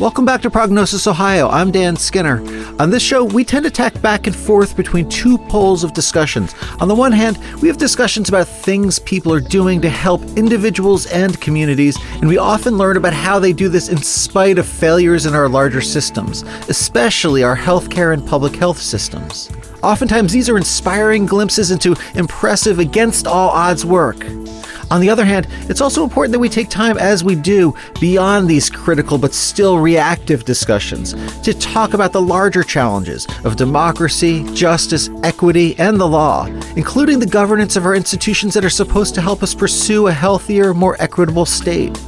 Welcome back to Prognosis Ohio. I'm Dan Skinner. On this show, we tend to tack back and forth between two poles of discussions. On the one hand, we have discussions about things people are doing to help individuals and communities, and we often learn about how they do this in spite of failures in our larger systems, especially our healthcare and public health systems. Oftentimes, these are inspiring glimpses into impressive, against all odds work. On the other hand, it's also important that we take time, as we do, beyond these critical but still reactive discussions to talk about the larger challenges of democracy, justice, equity, and the law, including the governance of our institutions that are supposed to help us pursue a healthier, more equitable state.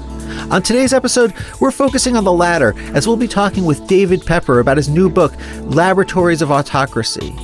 On today's episode, we're focusing on the latter as we'll be talking with David Pepper about his new book, Laboratories of Autocracy.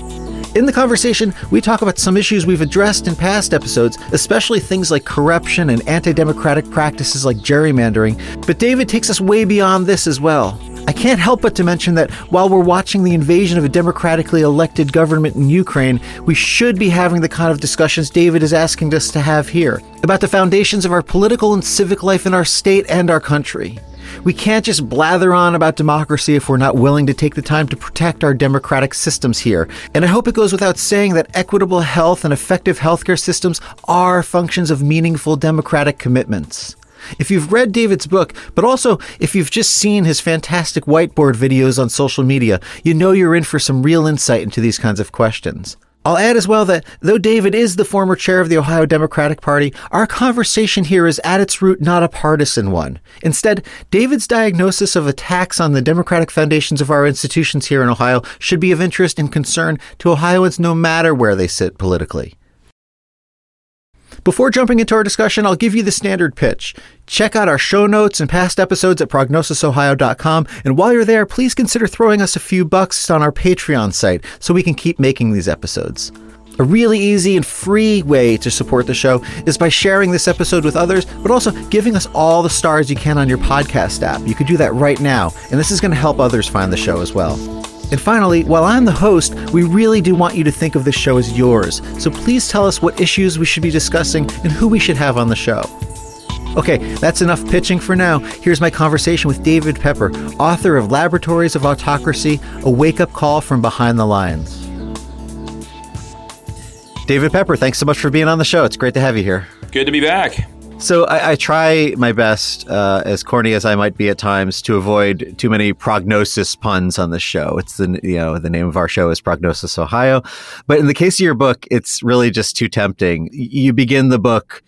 In the conversation, we talk about some issues we've addressed in past episodes, especially things like corruption and anti democratic practices like gerrymandering, but David takes us way beyond this as well. I can't help but to mention that while we're watching the invasion of a democratically elected government in Ukraine, we should be having the kind of discussions David is asking us to have here about the foundations of our political and civic life in our state and our country. We can't just blather on about democracy if we're not willing to take the time to protect our democratic systems here. And I hope it goes without saying that equitable health and effective healthcare systems are functions of meaningful democratic commitments. If you've read David's book, but also if you've just seen his fantastic whiteboard videos on social media, you know you're in for some real insight into these kinds of questions. I'll add as well that though David is the former chair of the Ohio Democratic Party, our conversation here is at its root not a partisan one. Instead, David's diagnosis of attacks on the democratic foundations of our institutions here in Ohio should be of interest and concern to Ohioans no matter where they sit politically. Before jumping into our discussion, I'll give you the standard pitch. Check out our show notes and past episodes at prognosisohio.com. And while you're there, please consider throwing us a few bucks on our Patreon site so we can keep making these episodes. A really easy and free way to support the show is by sharing this episode with others, but also giving us all the stars you can on your podcast app. You could do that right now, and this is going to help others find the show as well. And finally, while I'm the host, we really do want you to think of this show as yours. So please tell us what issues we should be discussing and who we should have on the show. Okay, that's enough pitching for now. Here's my conversation with David Pepper, author of Laboratories of Autocracy A Wake Up Call from Behind the Lines. David Pepper, thanks so much for being on the show. It's great to have you here. Good to be back. So I, I, try my best, uh, as corny as I might be at times, to avoid too many prognosis puns on the show. It's the you know the name of our show is Prognosis Ohio, but in the case of your book, it's really just too tempting. You begin the book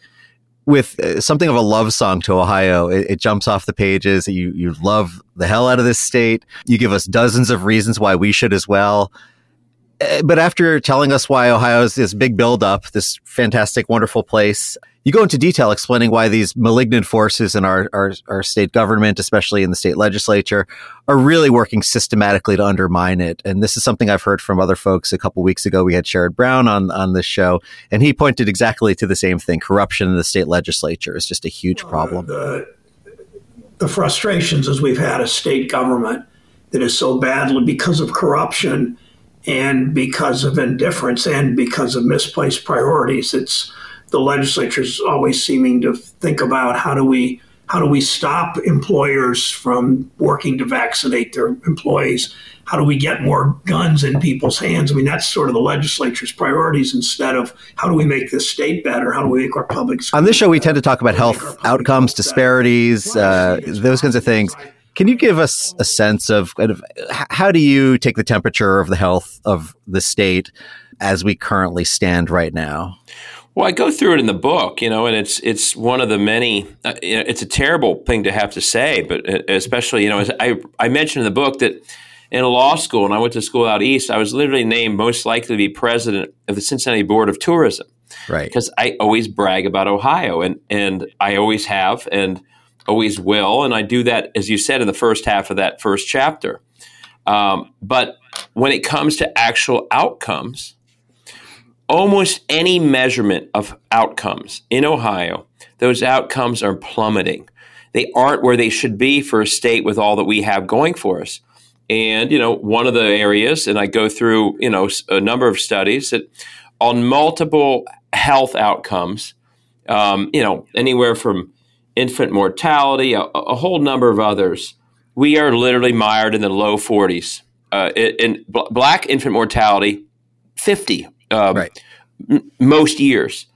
with uh, something of a love song to Ohio. It, it jumps off the pages. You you love the hell out of this state. You give us dozens of reasons why we should as well. Uh, but after telling us why Ohio is this big buildup, this fantastic, wonderful place, you go into detail explaining why these malignant forces in our, our, our, state government, especially in the state legislature, are really working systematically to undermine it. And this is something I've heard from other folks. A couple weeks ago, we had Sherrod Brown on, on this show, and he pointed exactly to the same thing. Corruption in the state legislature is just a huge problem. Uh, the, the frustrations as we've had a state government that is so badly because of corruption and because of indifference and because of misplaced priorities. It's the legislature is always seeming to think about how do we how do we stop employers from working to vaccinate their employees? How do we get more guns in people's hands? I mean, that's sort of the legislature's priorities instead of how do we make the state better? How do we make our public On this show, we tend to talk about health outcomes, disparities, uh, those kinds of things. Can you give us a sense of kind of how do you take the temperature of the health of the state as we currently stand right now? Well, I go through it in the book, you know, and it's it's one of the many. Uh, it's a terrible thing to have to say, but uh, especially, you know, as I I mentioned in the book that in a law school, and I went to school out east, I was literally named most likely to be president of the Cincinnati Board of Tourism, right? Because I always brag about Ohio, and and I always have, and always will, and I do that as you said in the first half of that first chapter. Um, but when it comes to actual outcomes almost any measurement of outcomes in Ohio, those outcomes are plummeting. They aren't where they should be for a state with all that we have going for us. And, you know, one of the areas, and I go through, you know, a number of studies that on multiple health outcomes, um, you know, anywhere from infant mortality, a, a whole number of others, we are literally mired in the low 40s. Uh, in, bl- black infant mortality, 50 um, right. m- most years.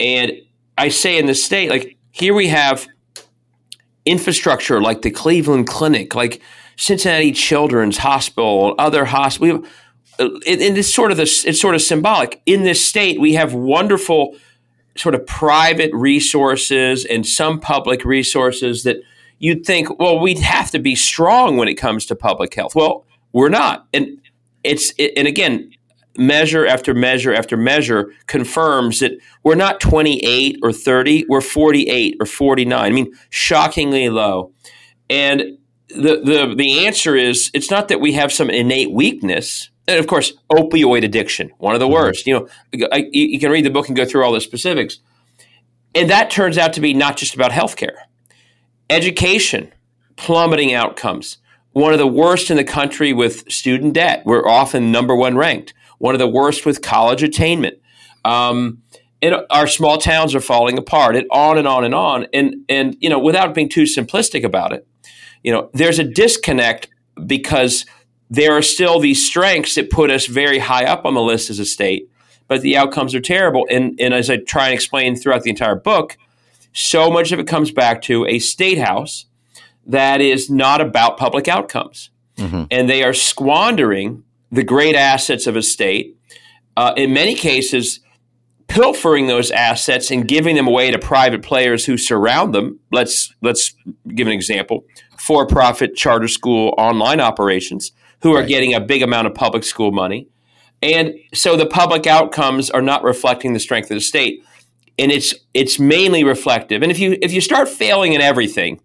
And I say in the state, like here we have infrastructure like the Cleveland Clinic, like Cincinnati Children's Hospital, other hospitals. Uh, and it's sort of this, it's sort of symbolic. In this state, we have wonderful sort of private resources and some public resources that you'd think, well, we'd have to be strong when it comes to public health. Well, we're not, and it's and again, measure after measure after measure confirms that we're not 28 or 30, we're 48 or 49. I mean, shockingly low. And the, the, the answer is it's not that we have some innate weakness. And of course, opioid addiction, one of the mm-hmm. worst. You know, I, you can read the book and go through all the specifics. And that turns out to be not just about healthcare. Education, plummeting outcomes. One of the worst in the country with student debt. We're often number one ranked one of the worst with college attainment. Um, our small towns are falling apart, and on and on and on. And and you know, without being too simplistic about it, you know, there's a disconnect because there are still these strengths that put us very high up on the list as a state, but the outcomes are terrible. And and as I try and explain throughout the entire book, so much of it comes back to a state house that is not about public outcomes. Mm-hmm. And they are squandering the great assets of a state. Uh, in many cases, pilfering those assets and giving them away to private players who surround them. Let's let's give an example: for-profit charter school online operations who are right. getting a big amount of public school money, and so the public outcomes are not reflecting the strength of the state, and it's it's mainly reflective. And if you if you start failing in everything,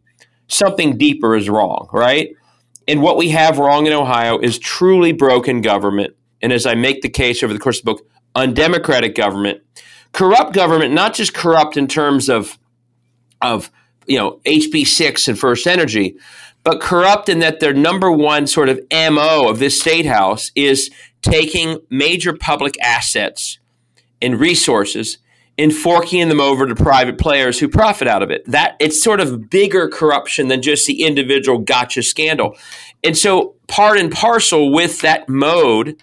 something deeper is wrong, right? And what we have wrong in Ohio is truly broken government. And as I make the case over the course of the book, undemocratic government, corrupt government, not just corrupt in terms of, of you know, HB6 and First Energy, but corrupt in that their number one sort of MO of this state house is taking major public assets and resources and forking them over to private players who profit out of it. That it's sort of bigger corruption than just the individual gotcha scandal. And so part and parcel with that mode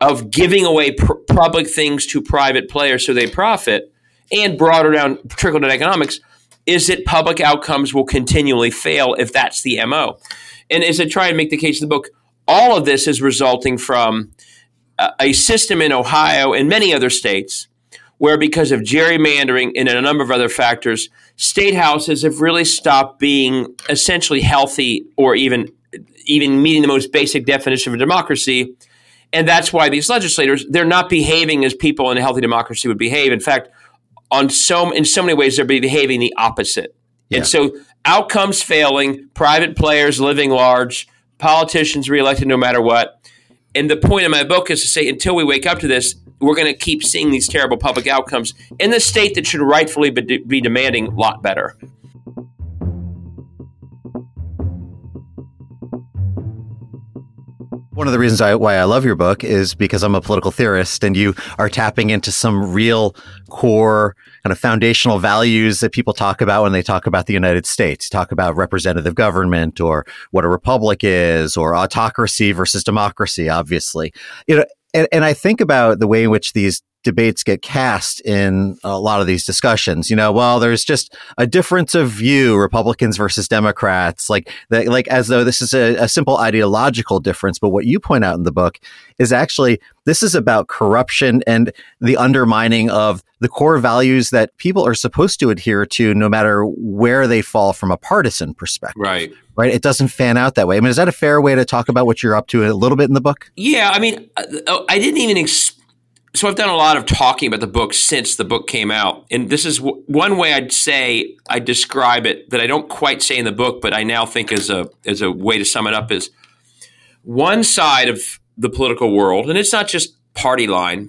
of giving away pr- public things to private players so they profit and broader down trickle down economics is that public outcomes will continually fail if that's the MO. And as I try and make the case in the book, all of this is resulting from a system in Ohio and many other states where because of gerrymandering and a number of other factors, state houses have really stopped being essentially healthy or even even meeting the most basic definition of a democracy. And that's why these legislators, they're not behaving as people in a healthy democracy would behave. In fact, on so in so many ways they're behaving the opposite. Yeah. And so outcomes failing, private players living large, politicians reelected no matter what. And the point of my book is to say until we wake up to this, we're going to keep seeing these terrible public outcomes in the state that should rightfully be, be demanding a lot better. One of the reasons I, why I love your book is because I'm a political theorist and you are tapping into some real core kind of foundational values that people talk about when they talk about the United States, talk about representative government or what a republic is or autocracy versus democracy, obviously. You know, and, and I think about the way in which these debates get cast in a lot of these discussions. You know, well, there's just a difference of view, Republicans versus Democrats, like that, like as though this is a, a, simple ideological difference. But what you point out in the book is actually this is about corruption and the undermining of the core values that people are supposed to adhere to, no matter where they fall from a partisan perspective. Right right? It doesn't fan out that way. I mean, is that a fair way to talk about what you're up to a little bit in the book? Yeah, I mean, uh, I didn't even. Ex- so I've done a lot of talking about the book since the book came out, and this is w- one way I'd say I describe it that I don't quite say in the book, but I now think is a as a way to sum it up is one side of the political world, and it's not just party line,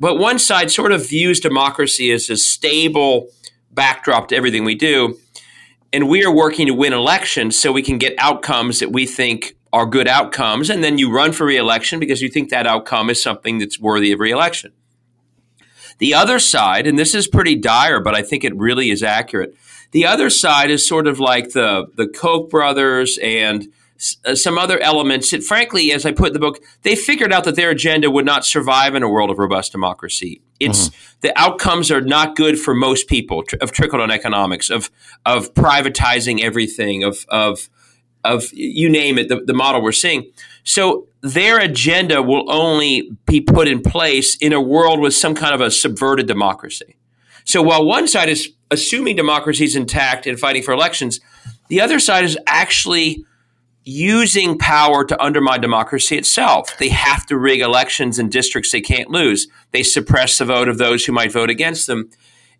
but one side sort of views democracy as a stable backdrop to everything we do. And we are working to win elections so we can get outcomes that we think are good outcomes and then you run for reelection because you think that outcome is something that's worthy of reelection the other side and this is pretty dire but i think it really is accurate The other side is sort of like the the Koch brothers and uh, some other elements that, frankly, as I put in the book, they figured out that their agenda would not survive in a world of robust democracy. It's mm-hmm. the outcomes are not good for most people tr- of trickle down economics, of of privatizing everything, of of of you name it, the, the model we're seeing. So their agenda will only be put in place in a world with some kind of a subverted democracy. So while one side is assuming democracy is intact and fighting for elections, the other side is actually using power to undermine democracy itself. They have to rig elections in districts they can't lose. They suppress the vote of those who might vote against them.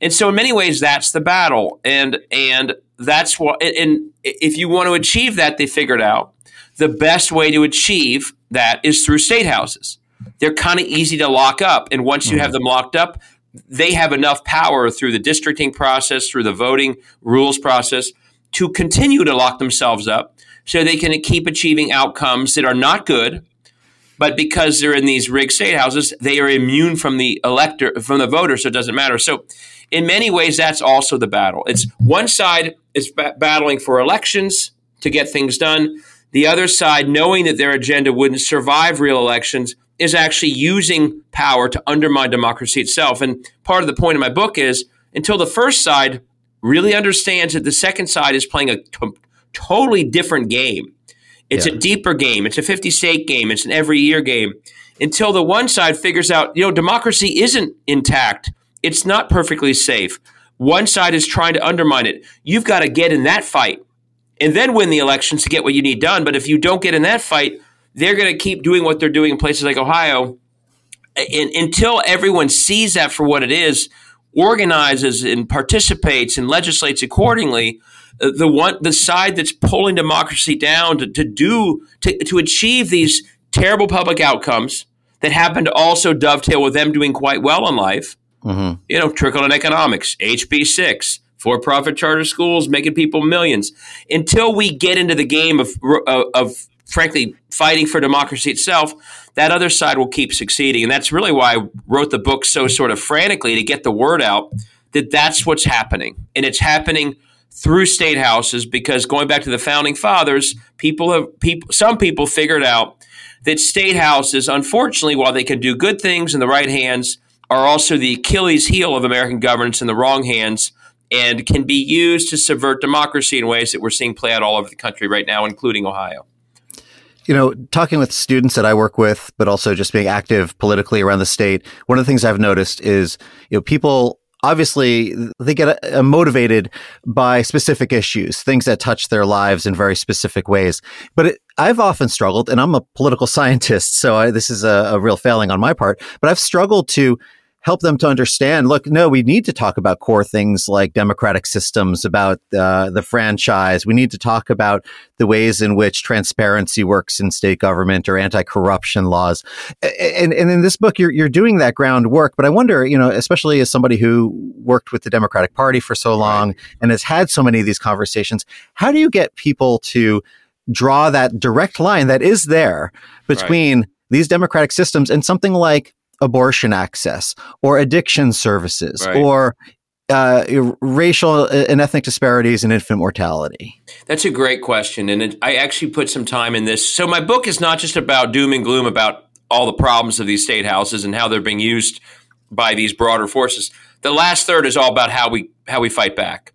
And so in many ways that's the battle. And and that's what and if you want to achieve that they figured out the best way to achieve that is through state houses. They're kind of easy to lock up and once you mm-hmm. have them locked up they have enough power through the districting process, through the voting rules process to continue to lock themselves up so they can keep achieving outcomes that are not good, but because they're in these rigged state houses, they are immune from the elector from the voter, so it doesn't matter. So, in many ways, that's also the battle. It's one side is b- battling for elections to get things done. The other side, knowing that their agenda wouldn't survive real elections, is actually using power to undermine democracy itself. And part of the point of my book is until the first side really understands that the second side is playing a totally different game. It's yeah. a deeper game. It's a 50 state game. It's an every year game. Until the one side figures out, you know, democracy isn't intact. It's not perfectly safe. One side is trying to undermine it. You've got to get in that fight and then win the elections to get what you need done. But if you don't get in that fight, they're going to keep doing what they're doing in places like Ohio. And until everyone sees that for what it is, organizes and participates and legislates accordingly, uh, the one the side that's pulling democracy down to, to do to, to achieve these terrible public outcomes that happen to also dovetail with them doing quite well in life. Mm-hmm. You know, trickle down economics, HB six, for profit charter schools making people millions. Until we get into the game of, of, of frankly fighting for democracy itself, that other side will keep succeeding. And that's really why I wrote the book so sort of frantically to get the word out that that's what's happening. And it's happening through state houses because going back to the founding fathers, people have people some people figured out that state houses, unfortunately, while they can do good things in the right hands, are also the Achilles heel of American governance in the wrong hands and can be used to subvert democracy in ways that we're seeing play out all over the country right now, including Ohio. You know, talking with students that I work with, but also just being active politically around the state, one of the things I've noticed is, you know, people obviously they get uh, motivated by specific issues, things that touch their lives in very specific ways. But it, I've often struggled, and I'm a political scientist, so I, this is a, a real failing on my part, but I've struggled to help them to understand look no we need to talk about core things like democratic systems about uh, the franchise we need to talk about the ways in which transparency works in state government or anti-corruption laws and, and in this book you're, you're doing that groundwork but i wonder you know especially as somebody who worked with the democratic party for so long right. and has had so many of these conversations how do you get people to draw that direct line that is there between right. these democratic systems and something like abortion access or addiction services right. or uh, racial and ethnic disparities and infant mortality? That's a great question. And it, I actually put some time in this. So, my book is not just about doom and gloom about all the problems of these state houses and how they're being used by these broader forces. The last third is all about how we how we fight back.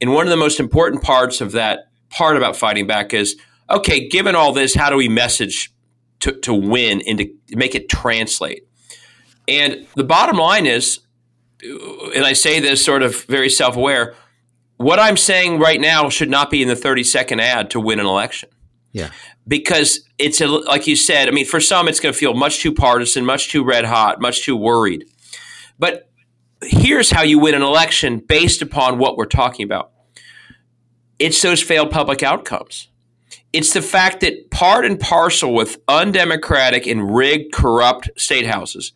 And one of the most important parts of that part about fighting back is okay, given all this, how do we message to, to win and to make it translate? And the bottom line is, and I say this sort of very self aware, what I'm saying right now should not be in the 30 second ad to win an election. Yeah. Because it's a, like you said, I mean, for some, it's going to feel much too partisan, much too red hot, much too worried. But here's how you win an election based upon what we're talking about it's those failed public outcomes. It's the fact that part and parcel with undemocratic and rigged, corrupt state houses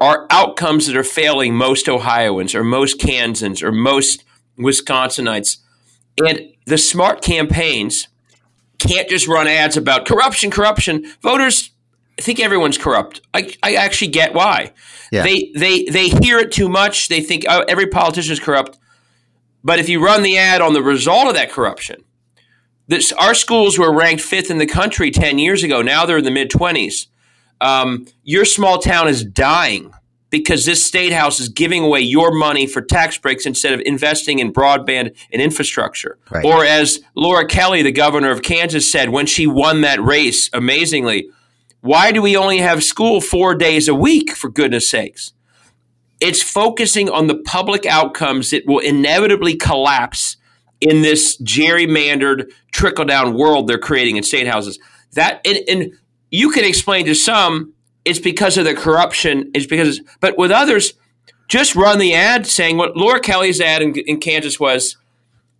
are outcomes that are failing most Ohioans or most Kansans or most Wisconsinites. And the smart campaigns can't just run ads about corruption, corruption. Voters think everyone's corrupt. I, I actually get why. Yeah. They, they, they hear it too much. They think oh, every politician is corrupt. But if you run the ad on the result of that corruption, this, our schools were ranked fifth in the country 10 years ago. Now they're in the mid 20s. Um, your small town is dying because this state house is giving away your money for tax breaks instead of investing in broadband and infrastructure. Right. Or as Laura Kelly, the governor of Kansas, said when she won that race, amazingly, why do we only have school four days a week, for goodness sakes? It's focusing on the public outcomes that will inevitably collapse in this gerrymandered trickle down world they're creating in state houses. That and, and you can explain to some it's because of the corruption. It's because, but with others, just run the ad saying what Laura Kelly's ad in, in Kansas was.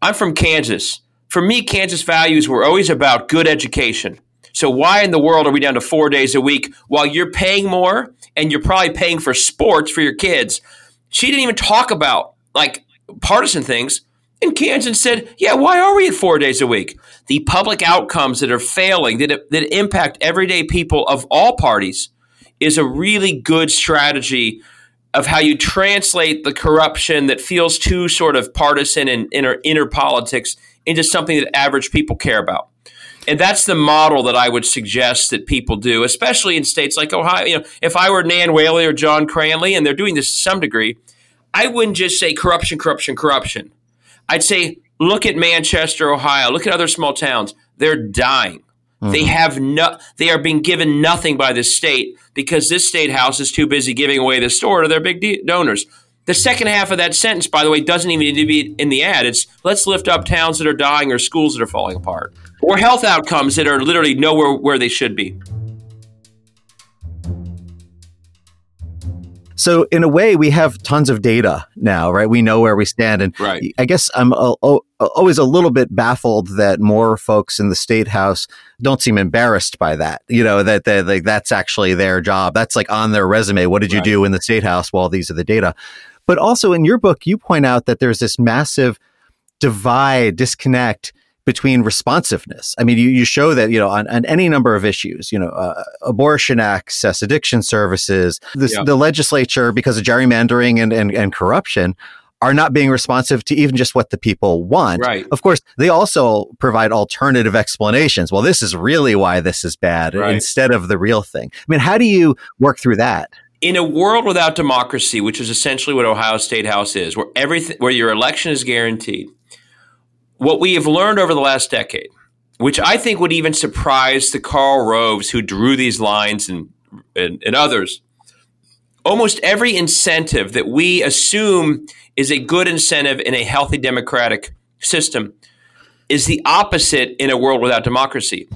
I'm from Kansas. For me, Kansas values were always about good education. So why in the world are we down to four days a week while you're paying more and you're probably paying for sports for your kids? She didn't even talk about like partisan things. And Kansas said, yeah, why are we at four days a week? The public outcomes that are failing, that, that impact everyday people of all parties, is a really good strategy of how you translate the corruption that feels too sort of partisan and inner, inner politics into something that average people care about. And that's the model that I would suggest that people do, especially in states like Ohio. You know, if I were Nan Whaley or John Cranley, and they're doing this to some degree, I wouldn't just say corruption, corruption, corruption. I'd say, look at Manchester, Ohio. Look at other small towns. They're dying. Mm-hmm. They have no. They are being given nothing by the state because this state house is too busy giving away the store to their big de- donors. The second half of that sentence, by the way, doesn't even need to be in the ad. It's let's lift up towns that are dying or schools that are falling apart or health outcomes that are literally nowhere where they should be. So in a way, we have tons of data now, right? We know where we stand, and right. I guess I'm a, a, always a little bit baffled that more folks in the state house don't seem embarrassed by that. You know that they, like that's actually their job. That's like on their resume. What did you right. do in the state house? Well, these are the data. But also in your book, you point out that there's this massive divide, disconnect between responsiveness. I mean, you, you show that, you know, on, on any number of issues, you know, uh, abortion access, addiction services, this, yeah. the legislature, because of gerrymandering and, and, and corruption, are not being responsive to even just what the people want. Right. Of course, they also provide alternative explanations. Well, this is really why this is bad right. instead of the real thing. I mean, how do you work through that? In a world without democracy, which is essentially what Ohio State House is, where everything where your election is guaranteed, what we have learned over the last decade, which I think would even surprise the Karl Roves who drew these lines and, and, and others, almost every incentive that we assume is a good incentive in a healthy democratic system is the opposite in a world without democracy.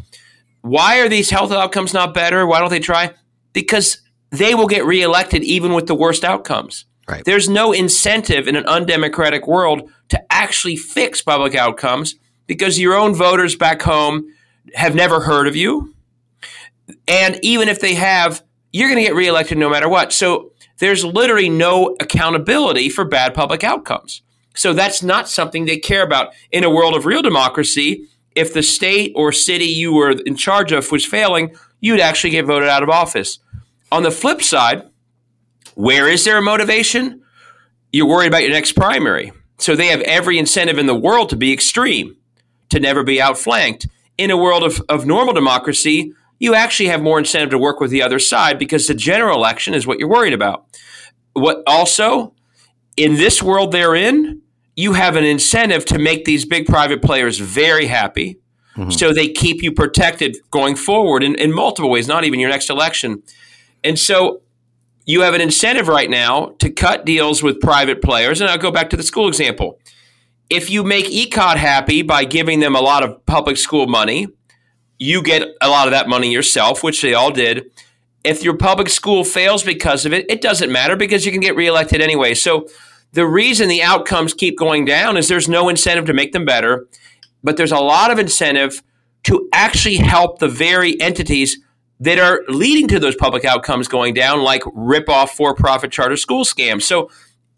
Why are these health outcomes not better? Why don't they try? Because they will get reelected even with the worst outcomes. Right. There's no incentive in an undemocratic world to actually fix public outcomes because your own voters back home have never heard of you. And even if they have, you're going to get reelected no matter what. So there's literally no accountability for bad public outcomes. So that's not something they care about. In a world of real democracy, if the state or city you were in charge of was failing, you'd actually get voted out of office. On the flip side, where is there a motivation? You're worried about your next primary. So they have every incentive in the world to be extreme, to never be outflanked. In a world of, of normal democracy, you actually have more incentive to work with the other side because the general election is what you're worried about. What also, in this world they're in, you have an incentive to make these big private players very happy. Mm-hmm. So they keep you protected going forward in, in multiple ways, not even your next election. And so you have an incentive right now to cut deals with private players. And I'll go back to the school example. If you make ECOT happy by giving them a lot of public school money, you get a lot of that money yourself, which they all did. If your public school fails because of it, it doesn't matter because you can get reelected anyway. So the reason the outcomes keep going down is there's no incentive to make them better, but there's a lot of incentive to actually help the very entities that are leading to those public outcomes going down, like rip off for profit charter school scams. So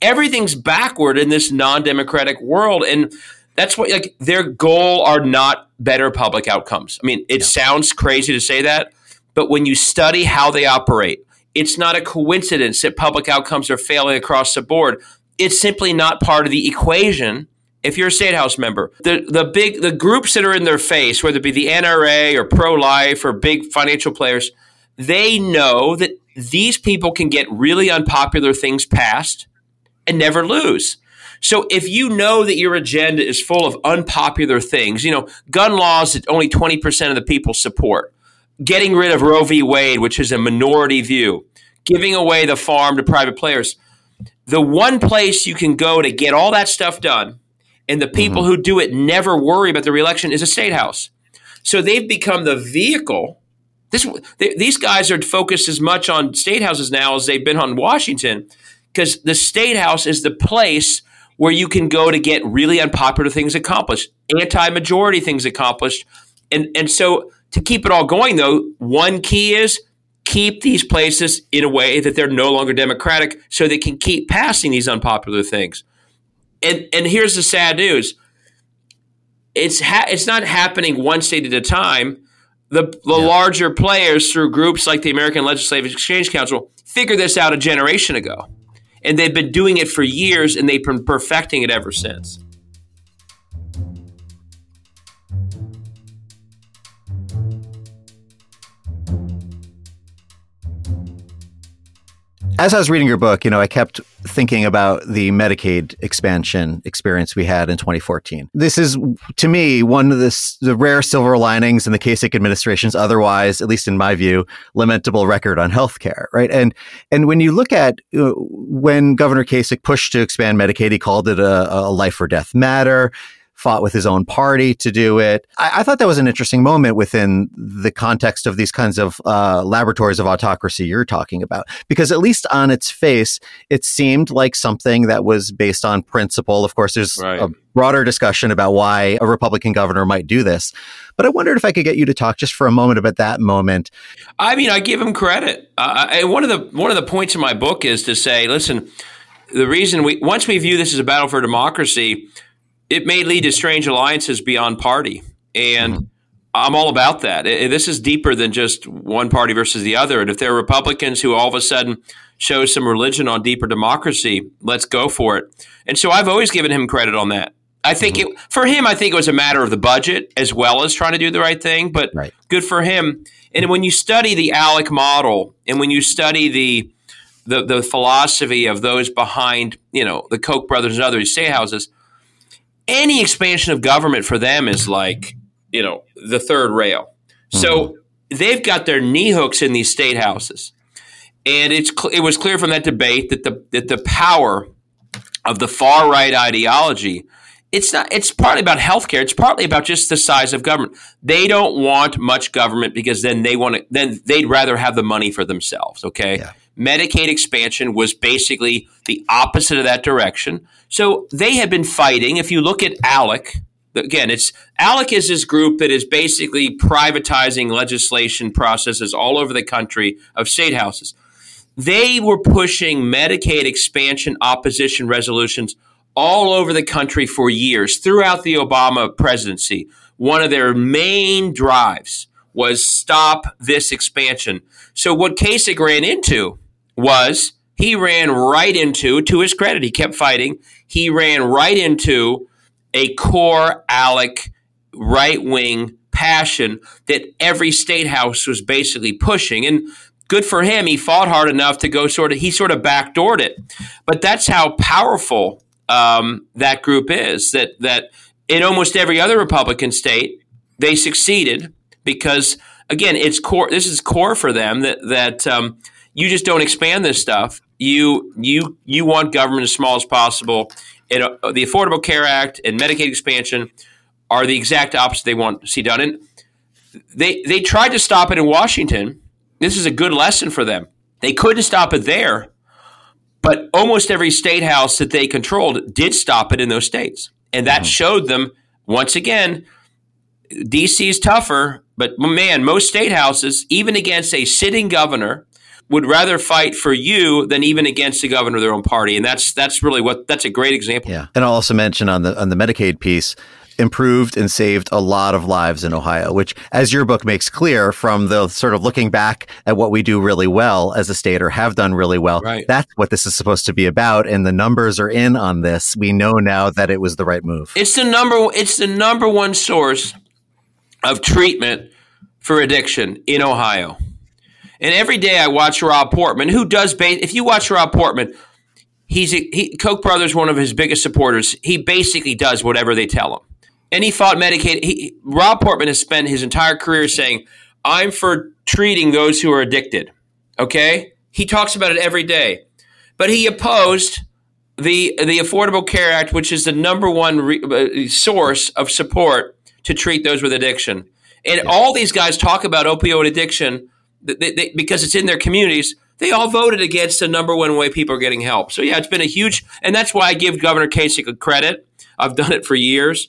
everything's backward in this non democratic world. And that's what, like, their goal are not better public outcomes. I mean, it sounds crazy to say that, but when you study how they operate, it's not a coincidence that public outcomes are failing across the board. It's simply not part of the equation if you're a state house member, the the big the groups that are in their face, whether it be the NRA or pro life or big financial players, they know that these people can get really unpopular things passed and never lose. So if you know that your agenda is full of unpopular things, you know, gun laws that only 20% of the people support, getting rid of Roe v. Wade, which is a minority view, giving away the farm to private players, the one place you can go to get all that stuff done and the people mm-hmm. who do it never worry about the reelection is a state house. So they've become the vehicle. This, they, these guys are focused as much on state houses now as they've been on Washington because the state house is the place – where you can go to get really unpopular things accomplished, anti-majority things accomplished. And and so to keep it all going though, one key is keep these places in a way that they're no longer democratic so they can keep passing these unpopular things. And and here's the sad news. It's ha- it's not happening one state at a time. The, the yeah. larger players through groups like the American Legislative Exchange Council figured this out a generation ago and they've been doing it for years and they've been perfecting it ever since. As I was reading your book, you know, I kept thinking about the Medicaid expansion experience we had in 2014. This is, to me, one of the, the rare silver linings in the Kasich administration's otherwise, at least in my view, lamentable record on healthcare, right? And and when you look at uh, when Governor Kasich pushed to expand Medicaid, he called it a, a life or death matter fought with his own party to do it. I, I thought that was an interesting moment within the context of these kinds of uh, laboratories of autocracy you're talking about, because at least on its face, it seemed like something that was based on principle. Of course, there's right. a broader discussion about why a Republican governor might do this. But I wondered if I could get you to talk just for a moment about that moment. I mean, I give him credit. Uh, and one of the one of the points in my book is to say, listen, the reason we once we view this as a battle for democracy, it may lead to strange alliances beyond party. And mm-hmm. I'm all about that. It, this is deeper than just one party versus the other. And if there are Republicans who all of a sudden show some religion on deeper democracy, let's go for it. And so I've always given him credit on that. I think mm-hmm. it, for him, I think it was a matter of the budget as well as trying to do the right thing. But right. good for him. And when you study the ALEC model, and when you study the the, the philosophy of those behind, you know, the Koch brothers and others, state houses, any expansion of government for them is like, you know, the third rail. Mm-hmm. So they've got their knee hooks in these state houses. And it's it was clear from that debate that the that the power of the far right ideology it's not it's partly about healthcare it's partly about just the size of government they don't want much government because then they want to then they'd rather have the money for themselves okay yeah. Medicaid expansion was basically the opposite of that direction so they have been fighting. If you look at ALEC, again, it's ALEC is this group that is basically privatizing legislation processes all over the country of state houses. They were pushing Medicaid expansion opposition resolutions all over the country for years throughout the Obama presidency. One of their main drives was stop this expansion. So what Kasich ran into was he ran right into, to his credit, he kept fighting. He ran right into a core ALEC right wing passion that every state house was basically pushing. And good for him. He fought hard enough to go sort of, he sort of backdoored it. But that's how powerful um, that group is that, that in almost every other Republican state, they succeeded because, again, it's core, this is core for them that, that, um, you just don't expand this stuff. You you you want government as small as possible. And uh, the Affordable Care Act and Medicaid expansion are the exact opposite they want to see done. And they they tried to stop it in Washington. This is a good lesson for them. They couldn't stop it there, but almost every state house that they controlled did stop it in those states, and that mm-hmm. showed them once again. DC is tougher, but man, most state houses, even against a sitting governor would rather fight for you than even against the governor of their own party, and that's that's really what that's a great example. Yeah, and I'll also mention on the on the Medicaid piece, improved and saved a lot of lives in Ohio, which, as your book makes clear from the sort of looking back at what we do really well as a state or have done really well, right. that's what this is supposed to be about. And the numbers are in on this. We know now that it was the right move. It's the number, it's the number one source of treatment for addiction in Ohio. And every day I watch Rob Portman, who does, base. if you watch Rob Portman, he's a, he, Koch brothers one of his biggest supporters. He basically does whatever they tell him and he fought Medicaid. He, Rob Portman has spent his entire career saying, I'm for treating those who are addicted. Okay? He talks about it every day. But he opposed the, the Affordable Care Act, which is the number one re, uh, source of support to treat those with addiction. And all these guys talk about opioid addiction they, they, because it's in their communities. They all voted against the number one way people are getting help. So, yeah, it's been a huge, and that's why I give Governor Kasich a credit. I've done it for years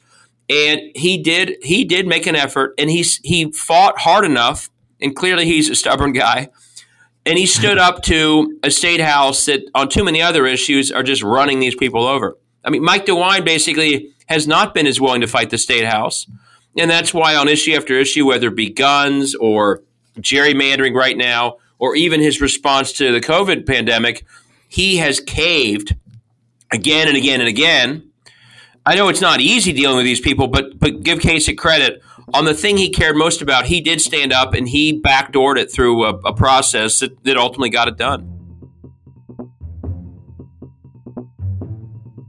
and he did he did make an effort and he he fought hard enough and clearly he's a stubborn guy and he stood up to a state house that on too many other issues are just running these people over i mean mike dewine basically has not been as willing to fight the state house and that's why on issue after issue whether it be guns or gerrymandering right now or even his response to the covid pandemic he has caved again and again and again I know it's not easy dealing with these people, but but give Kasich credit on the thing he cared most about. He did stand up and he backdoored it through a, a process that, that ultimately got it done.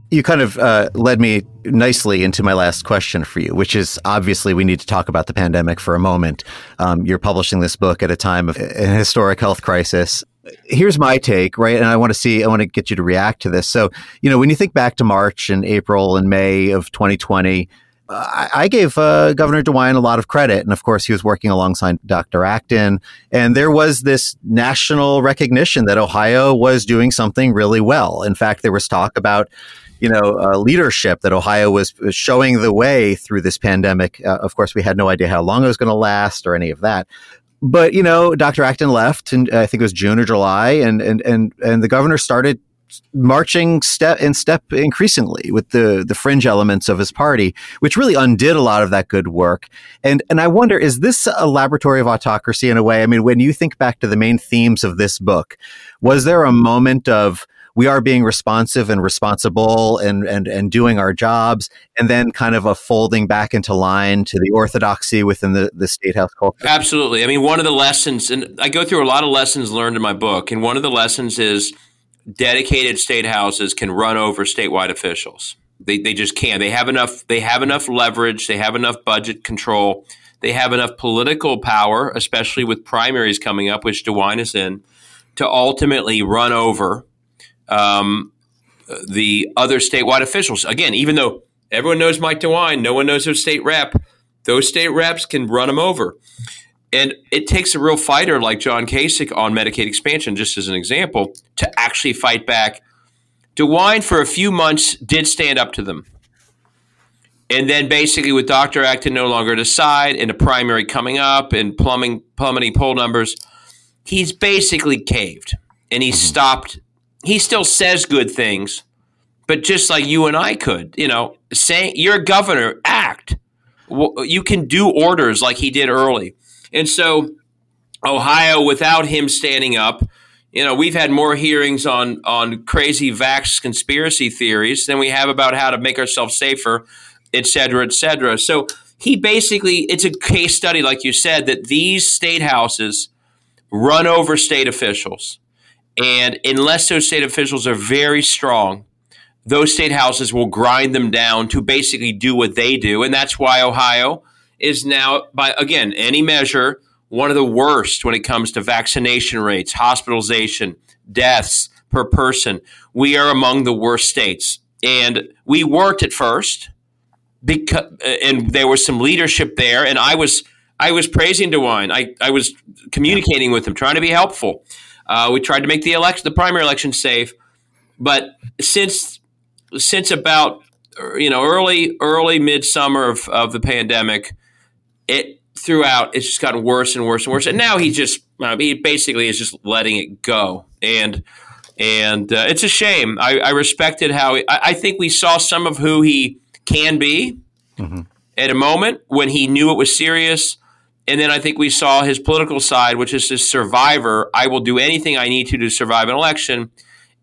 You kind of uh, led me nicely into my last question for you, which is obviously we need to talk about the pandemic for a moment. Um, you're publishing this book at a time of an historic health crisis here's my take, right? And I want to see, I want to get you to react to this. So, you know, when you think back to March and April and May of 2020, uh, I gave uh, Governor DeWine a lot of credit. And of course, he was working alongside Dr. Acton. And there was this national recognition that Ohio was doing something really well. In fact, there was talk about, you know, uh, leadership that Ohio was, showing the way through this pandemic. Uh, of course, we had no idea how long it was going to last or any of that but you know, Dr. Acton left, and I think it was June or July, and and and and the governor started marching step in step increasingly with the the fringe elements of his party, which really undid a lot of that good work. And and I wonder, is this a laboratory of autocracy in a way? I mean, when you think back to the main themes of this book, was there a moment of we are being responsive and responsible and, and, and doing our jobs, and then kind of a folding back into line to the orthodoxy within the, the state house culture? Absolutely. I mean, one of the lessons, and I go through a lot of lessons learned in my book, and one of the lessons is dedicated state houses can run over statewide officials. They, they just can't. They have enough. They have enough leverage. They have enough budget control. They have enough political power, especially with primaries coming up, which DeWine is in, to ultimately run over um, the other statewide officials. Again, even though everyone knows Mike DeWine, no one knows their state rep, those state reps can run them over. And it takes a real fighter like John Kasich on Medicaid expansion, just as an example, to actually fight back. DeWine, for a few months, did stand up to them. And then basically, with Dr. Acton no longer to side and a primary coming up and plumbing, plummeting poll numbers, he's basically caved and he mm-hmm. stopped he still says good things, but just like you and I could, you know, saying you're a governor, act. You can do orders like he did early. And so Ohio, without him standing up, you know, we've had more hearings on on crazy vax conspiracy theories than we have about how to make ourselves safer, et cetera, et cetera. So he basically, it's a case study, like you said, that these state houses run over state officials. And unless those state officials are very strong, those state houses will grind them down to basically do what they do. And that's why Ohio is now, by again, any measure, one of the worst when it comes to vaccination rates, hospitalization, deaths per person. We are among the worst states. And we weren't at first because and there was some leadership there and I was I was praising DeWine. I, I was communicating with him, trying to be helpful. Uh, we tried to make the election, the primary election, safe, but since since about you know early early midsummer of, of the pandemic, it throughout it's just gotten worse and worse and worse. And now he just uh, he basically is just letting it go, and and uh, it's a shame. I, I respected how he, I, I think we saw some of who he can be mm-hmm. at a moment when he knew it was serious. And then I think we saw his political side, which is his survivor. I will do anything I need to to survive an election.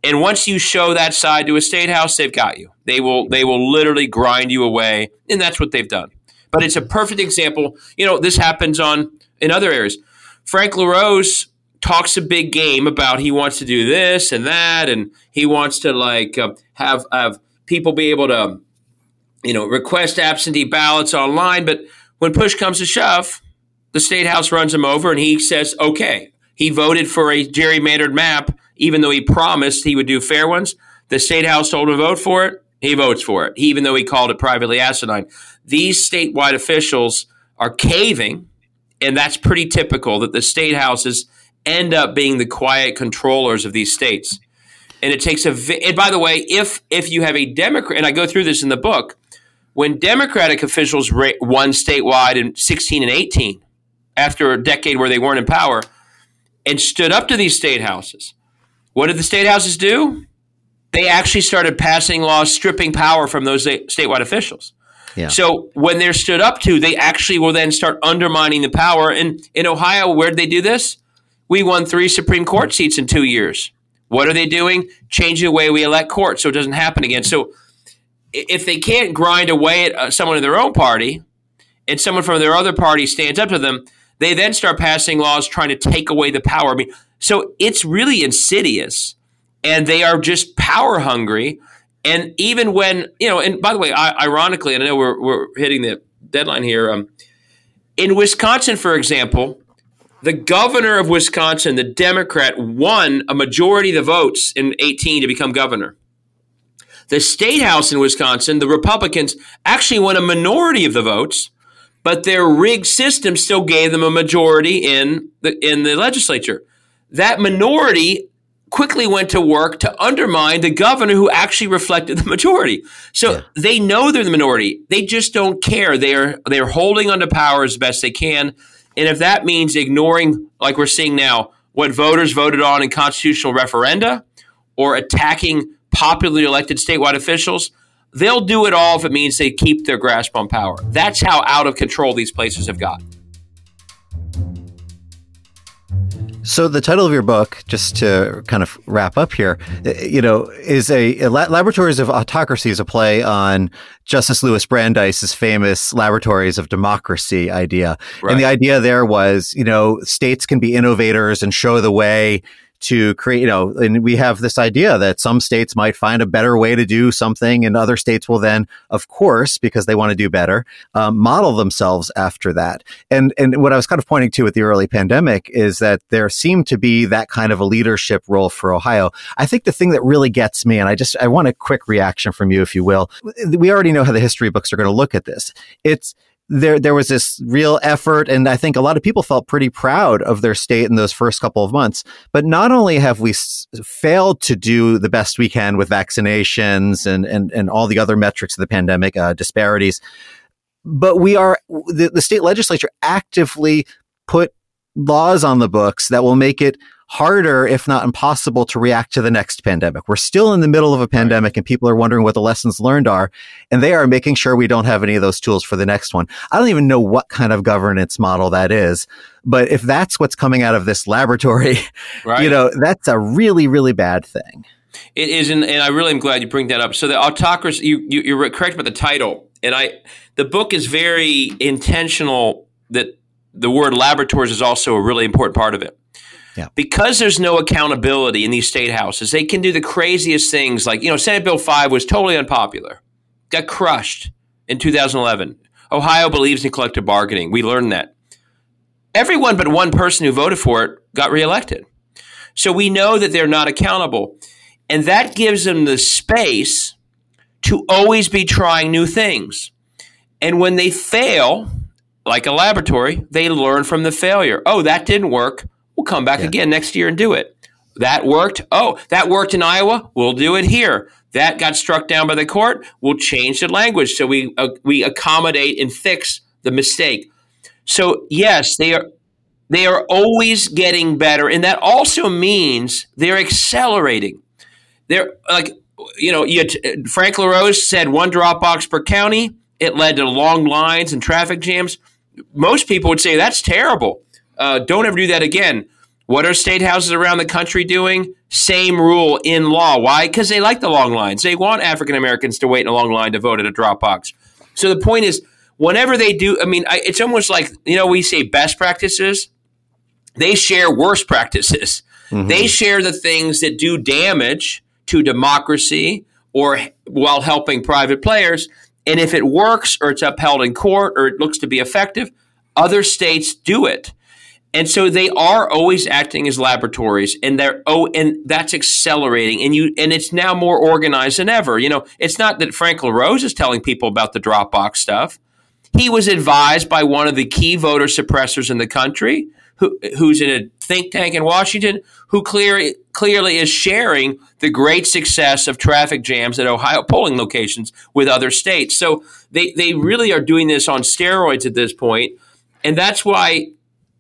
And once you show that side to a state house, they've got you. They will they will literally grind you away, and that's what they've done. But it's a perfect example. You know, this happens on in other areas. Frank LaRose talks a big game about he wants to do this and that, and he wants to like uh, have have people be able to, you know, request absentee ballots online. But when push comes to shove, the state house runs him over, and he says, "Okay." He voted for a gerrymandered map, even though he promised he would do fair ones. The state house told him to vote for it. He votes for it, even though he called it privately asinine. These statewide officials are caving, and that's pretty typical that the state houses end up being the quiet controllers of these states. And it takes a. And by the way, if if you have a Democrat, and I go through this in the book, when Democratic officials won statewide in 16 and 18, after a decade where they weren't in power, and stood up to these state houses, what did the state houses do? They actually started passing laws stripping power from those statewide officials. Yeah. So when they're stood up to, they actually will then start undermining the power. And in Ohio, where did they do this? We won three Supreme Court seats in two years. What are they doing? Changing the way we elect courts so it doesn't happen again. So if they can't grind away at uh, someone in their own party and someone from their other party stands up to them, they then start passing laws trying to take away the power. I mean, so it's really insidious, and they are just power hungry. And even when you know, and by the way, I, ironically, and I know we're we're hitting the deadline here. Um, in Wisconsin, for example, the governor of Wisconsin, the Democrat, won a majority of the votes in 18 to become governor. The state house in Wisconsin, the Republicans actually won a minority of the votes, but their rigged system still gave them a majority in the in the legislature. That minority quickly went to work to undermine the governor who actually reflected the majority. So yeah. they know they're the minority. They just don't care. They're they're holding onto power as best they can. And if that means ignoring, like we're seeing now, what voters voted on in constitutional referenda or attacking popularly elected statewide officials, They'll do it all if it means they keep their grasp on power. That's how out of control these places have got. So the title of your book, just to kind of wrap up here, uh, you know, is a, a Laboratories of Autocracy is a play on Justice Louis Brandeis's famous Laboratories of Democracy idea. Right. And the idea there was, you know, states can be innovators and show the way to create, you know, and we have this idea that some states might find a better way to do something, and other states will then, of course, because they want to do better, um, model themselves after that. And and what I was kind of pointing to with the early pandemic is that there seemed to be that kind of a leadership role for Ohio. I think the thing that really gets me, and I just I want a quick reaction from you, if you will. We already know how the history books are going to look at this. It's there there was this real effort and I think a lot of people felt pretty proud of their state in those first couple of months. But not only have we s- failed to do the best we can with vaccinations and and and all the other metrics of the pandemic uh, disparities but we are the, the state legislature actively put laws on the books that will make it harder, if not impossible, to react to the next pandemic. We're still in the middle of a pandemic and people are wondering what the lessons learned are. And they are making sure we don't have any of those tools for the next one. I don't even know what kind of governance model that is. But if that's what's coming out of this laboratory, right. you know, that's a really, really bad thing. It is, and, and I really am glad you bring that up. So the autocracy, you, you, you're correct about the title. And I, the book is very intentional that the word laboratories is also a really important part of it. Yeah. Because there's no accountability in these state houses, they can do the craziest things. Like, you know, Senate Bill 5 was totally unpopular, got crushed in 2011. Ohio believes in collective bargaining. We learned that. Everyone but one person who voted for it got reelected. So we know that they're not accountable. And that gives them the space to always be trying new things. And when they fail, like a laboratory, they learn from the failure. Oh, that didn't work. We'll come back yeah. again next year and do it. That worked. Oh, that worked in Iowa. We'll do it here. That got struck down by the court. We'll change the language so we uh, we accommodate and fix the mistake. So yes, they are they are always getting better, and that also means they're accelerating. They're like you know, you, Frank LaRose said one drop box per county it led to long lines and traffic jams. Most people would say that's terrible. Uh, don't ever do that again. What are state houses around the country doing? Same rule in law. Why? Because they like the long lines. They want African Americans to wait in a long line to vote at a drop box. So the point is, whenever they do, I mean, I, it's almost like, you know, we say best practices, they share worst practices. Mm-hmm. They share the things that do damage to democracy or while helping private players. And if it works or it's upheld in court or it looks to be effective, other states do it. And so they are always acting as laboratories and they're oh and that's accelerating and you and it's now more organized than ever. You know, it's not that Frank LaRose is telling people about the drop box stuff. He was advised by one of the key voter suppressors in the country who, who's in a think tank in Washington who clearly clearly is sharing the great success of traffic jams at Ohio polling locations with other states. So they, they really are doing this on steroids at this point. And that's why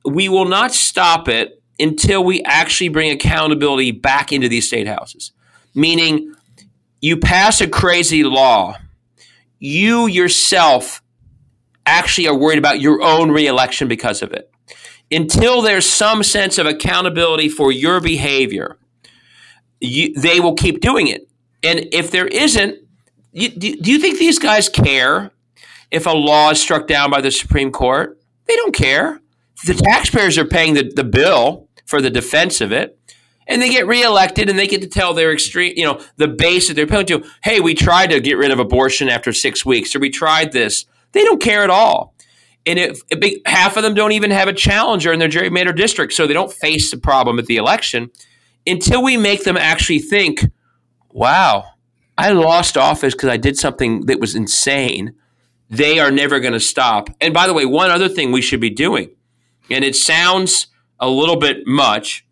we will not stop it until we actually bring accountability back into these state houses. Meaning, you pass a crazy law, you yourself actually are worried about your own reelection because of it. Until there's some sense of accountability for your behavior, you, they will keep doing it. And if there isn't, you, do, do you think these guys care if a law is struck down by the Supreme Court? They don't care the taxpayers are paying the, the bill for the defense of it and they get reelected and they get to tell their extreme, you know, the base that they're appealing to, hey, we tried to get rid of abortion after six weeks, or we tried this. They don't care at all. And if, if half of them don't even have a challenger in their gerrymandered district, so they don't face the problem at the election until we make them actually think, wow, I lost office because I did something that was insane. They are never going to stop. And by the way, one other thing we should be doing and it sounds a little bit much.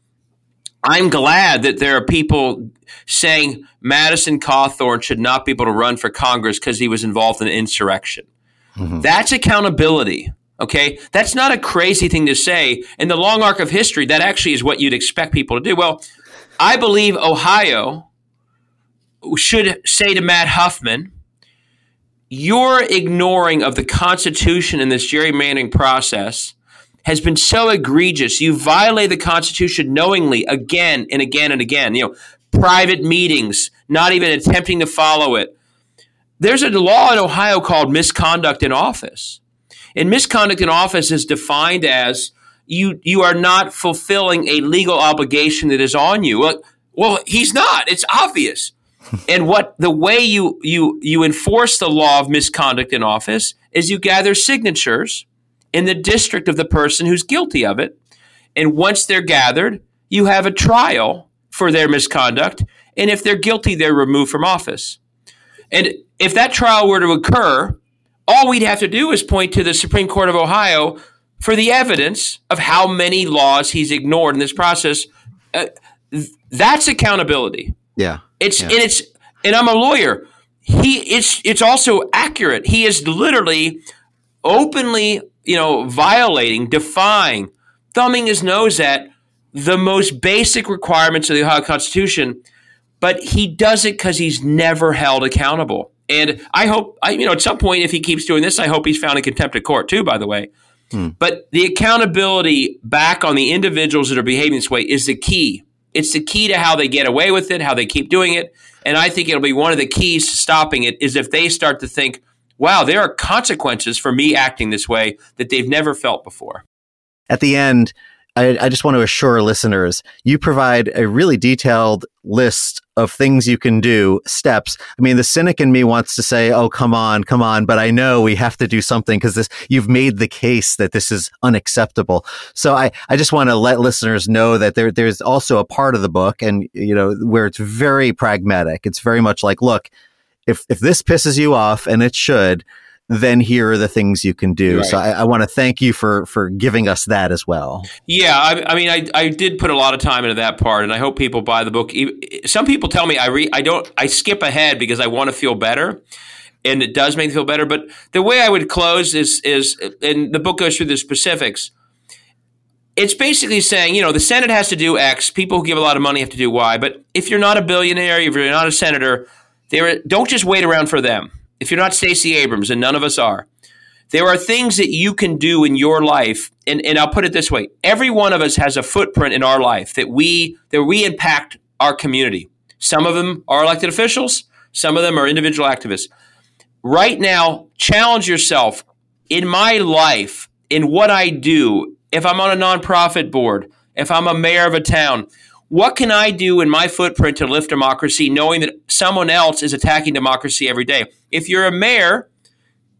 I'm glad that there are people saying Madison Cawthorn should not be able to run for Congress because he was involved in insurrection. Mm-hmm. That's accountability. Okay. That's not a crazy thing to say. In the long arc of history, that actually is what you'd expect people to do. Well, I believe Ohio should say to Matt Huffman, your ignoring of the Constitution in this gerrymandering process has been so egregious. You violate the Constitution knowingly again and again and again. You know, private meetings, not even attempting to follow it. There's a law in Ohio called misconduct in office. And misconduct in office is defined as you you are not fulfilling a legal obligation that is on you. Well, well he's not. It's obvious. and what the way you you you enforce the law of misconduct in office is you gather signatures in the district of the person who's guilty of it. And once they're gathered, you have a trial for their misconduct. And if they're guilty, they're removed from office. And if that trial were to occur, all we'd have to do is point to the Supreme Court of Ohio for the evidence of how many laws he's ignored in this process. Uh, that's accountability. Yeah. It's yeah. and it's and I'm a lawyer. He it's it's also accurate. He is literally openly you know, violating, defying, thumbing his nose at the most basic requirements of the Ohio Constitution, but he does it because he's never held accountable. And I hope, I, you know, at some point, if he keeps doing this, I hope he's found in contempt of court too. By the way, hmm. but the accountability back on the individuals that are behaving this way is the key. It's the key to how they get away with it, how they keep doing it, and I think it'll be one of the keys to stopping it. Is if they start to think wow, there are consequences for me acting this way that they've never felt before. At the end, I, I, just want to assure listeners you provide a really detailed list of things you can do, steps. I mean, the cynic in me wants to say, oh, come on, come on, but I know we have to do something because this, you've made the case that this is unacceptable. So I, I just want to let listeners know that there, there's also a part of the book and, you know, where it's very pragmatic. It's very much like, look, if if this pisses you off, and it should, then here are the things you can do. Right. So I, I want to thank you for for giving us that as well. Yeah, I, I, mean, I, I did put a lot of time into that part, and I hope people buy the book. Some people tell me I read, I don't, I skip ahead because I want to feel better, and it does make me feel better. But the way I would close is is, and the book goes through the specifics. It's basically saying, you know, the Senate has to do X. People who give a lot of money have to do Y. But if you're not a billionaire, if you're not a senator, there, don't just wait around for them. if you're not Stacey Abrams, and none of us are, there are things that you can do in your life, and, and I'll put it this way: every one of us has a footprint in our life that we that we impact our community. Some of them are elected officials, some of them are individual activists. Right now, challenge yourself in my life, in what I do, if I'm on a nonprofit board, if I'm a mayor of a town, what can I do in my footprint to lift democracy, knowing that someone else is attacking democracy every day? If you're a mayor,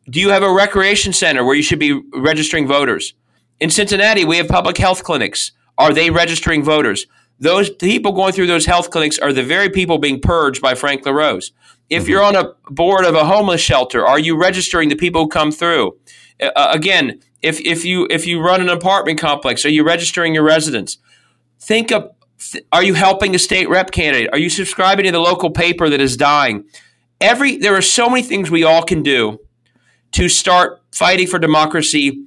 do you have a recreation center where you should be registering voters? In Cincinnati, we have public health clinics. Are they registering voters? Those people going through those health clinics are the very people being purged by Frank LaRose. If you're on a board of a homeless shelter, are you registering the people who come through? Uh again, if, if you if you run an apartment complex, are you registering your residents? Think of are you helping a state rep candidate? Are you subscribing to the local paper that is dying? Every there are so many things we all can do to start fighting for democracy,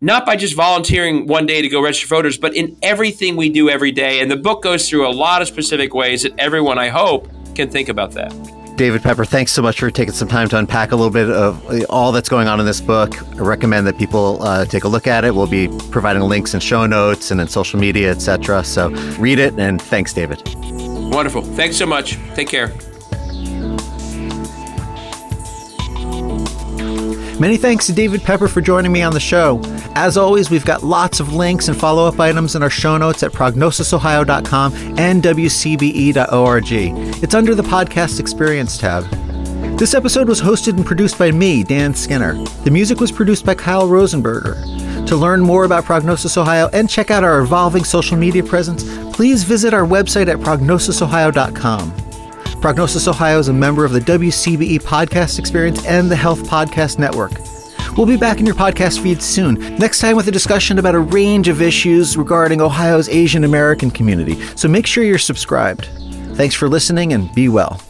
not by just volunteering one day to go register voters, but in everything we do every day. And the book goes through a lot of specific ways that everyone, I hope, can think about that. David Pepper, thanks so much for taking some time to unpack a little bit of all that's going on in this book. I recommend that people uh, take a look at it. We'll be providing links in show notes and in social media, etc. So read it, and thanks, David. Wonderful. Thanks so much. Take care. Many thanks to David Pepper for joining me on the show. As always, we've got lots of links and follow up items in our show notes at prognosisohio.com and wcbe.org. It's under the podcast experience tab. This episode was hosted and produced by me, Dan Skinner. The music was produced by Kyle Rosenberger. To learn more about Prognosis Ohio and check out our evolving social media presence, please visit our website at prognosisohio.com. Prognosis Ohio is a member of the WCBE Podcast Experience and the Health Podcast Network. We'll be back in your podcast feed soon, next time with a discussion about a range of issues regarding Ohio's Asian American community, so make sure you're subscribed. Thanks for listening and be well.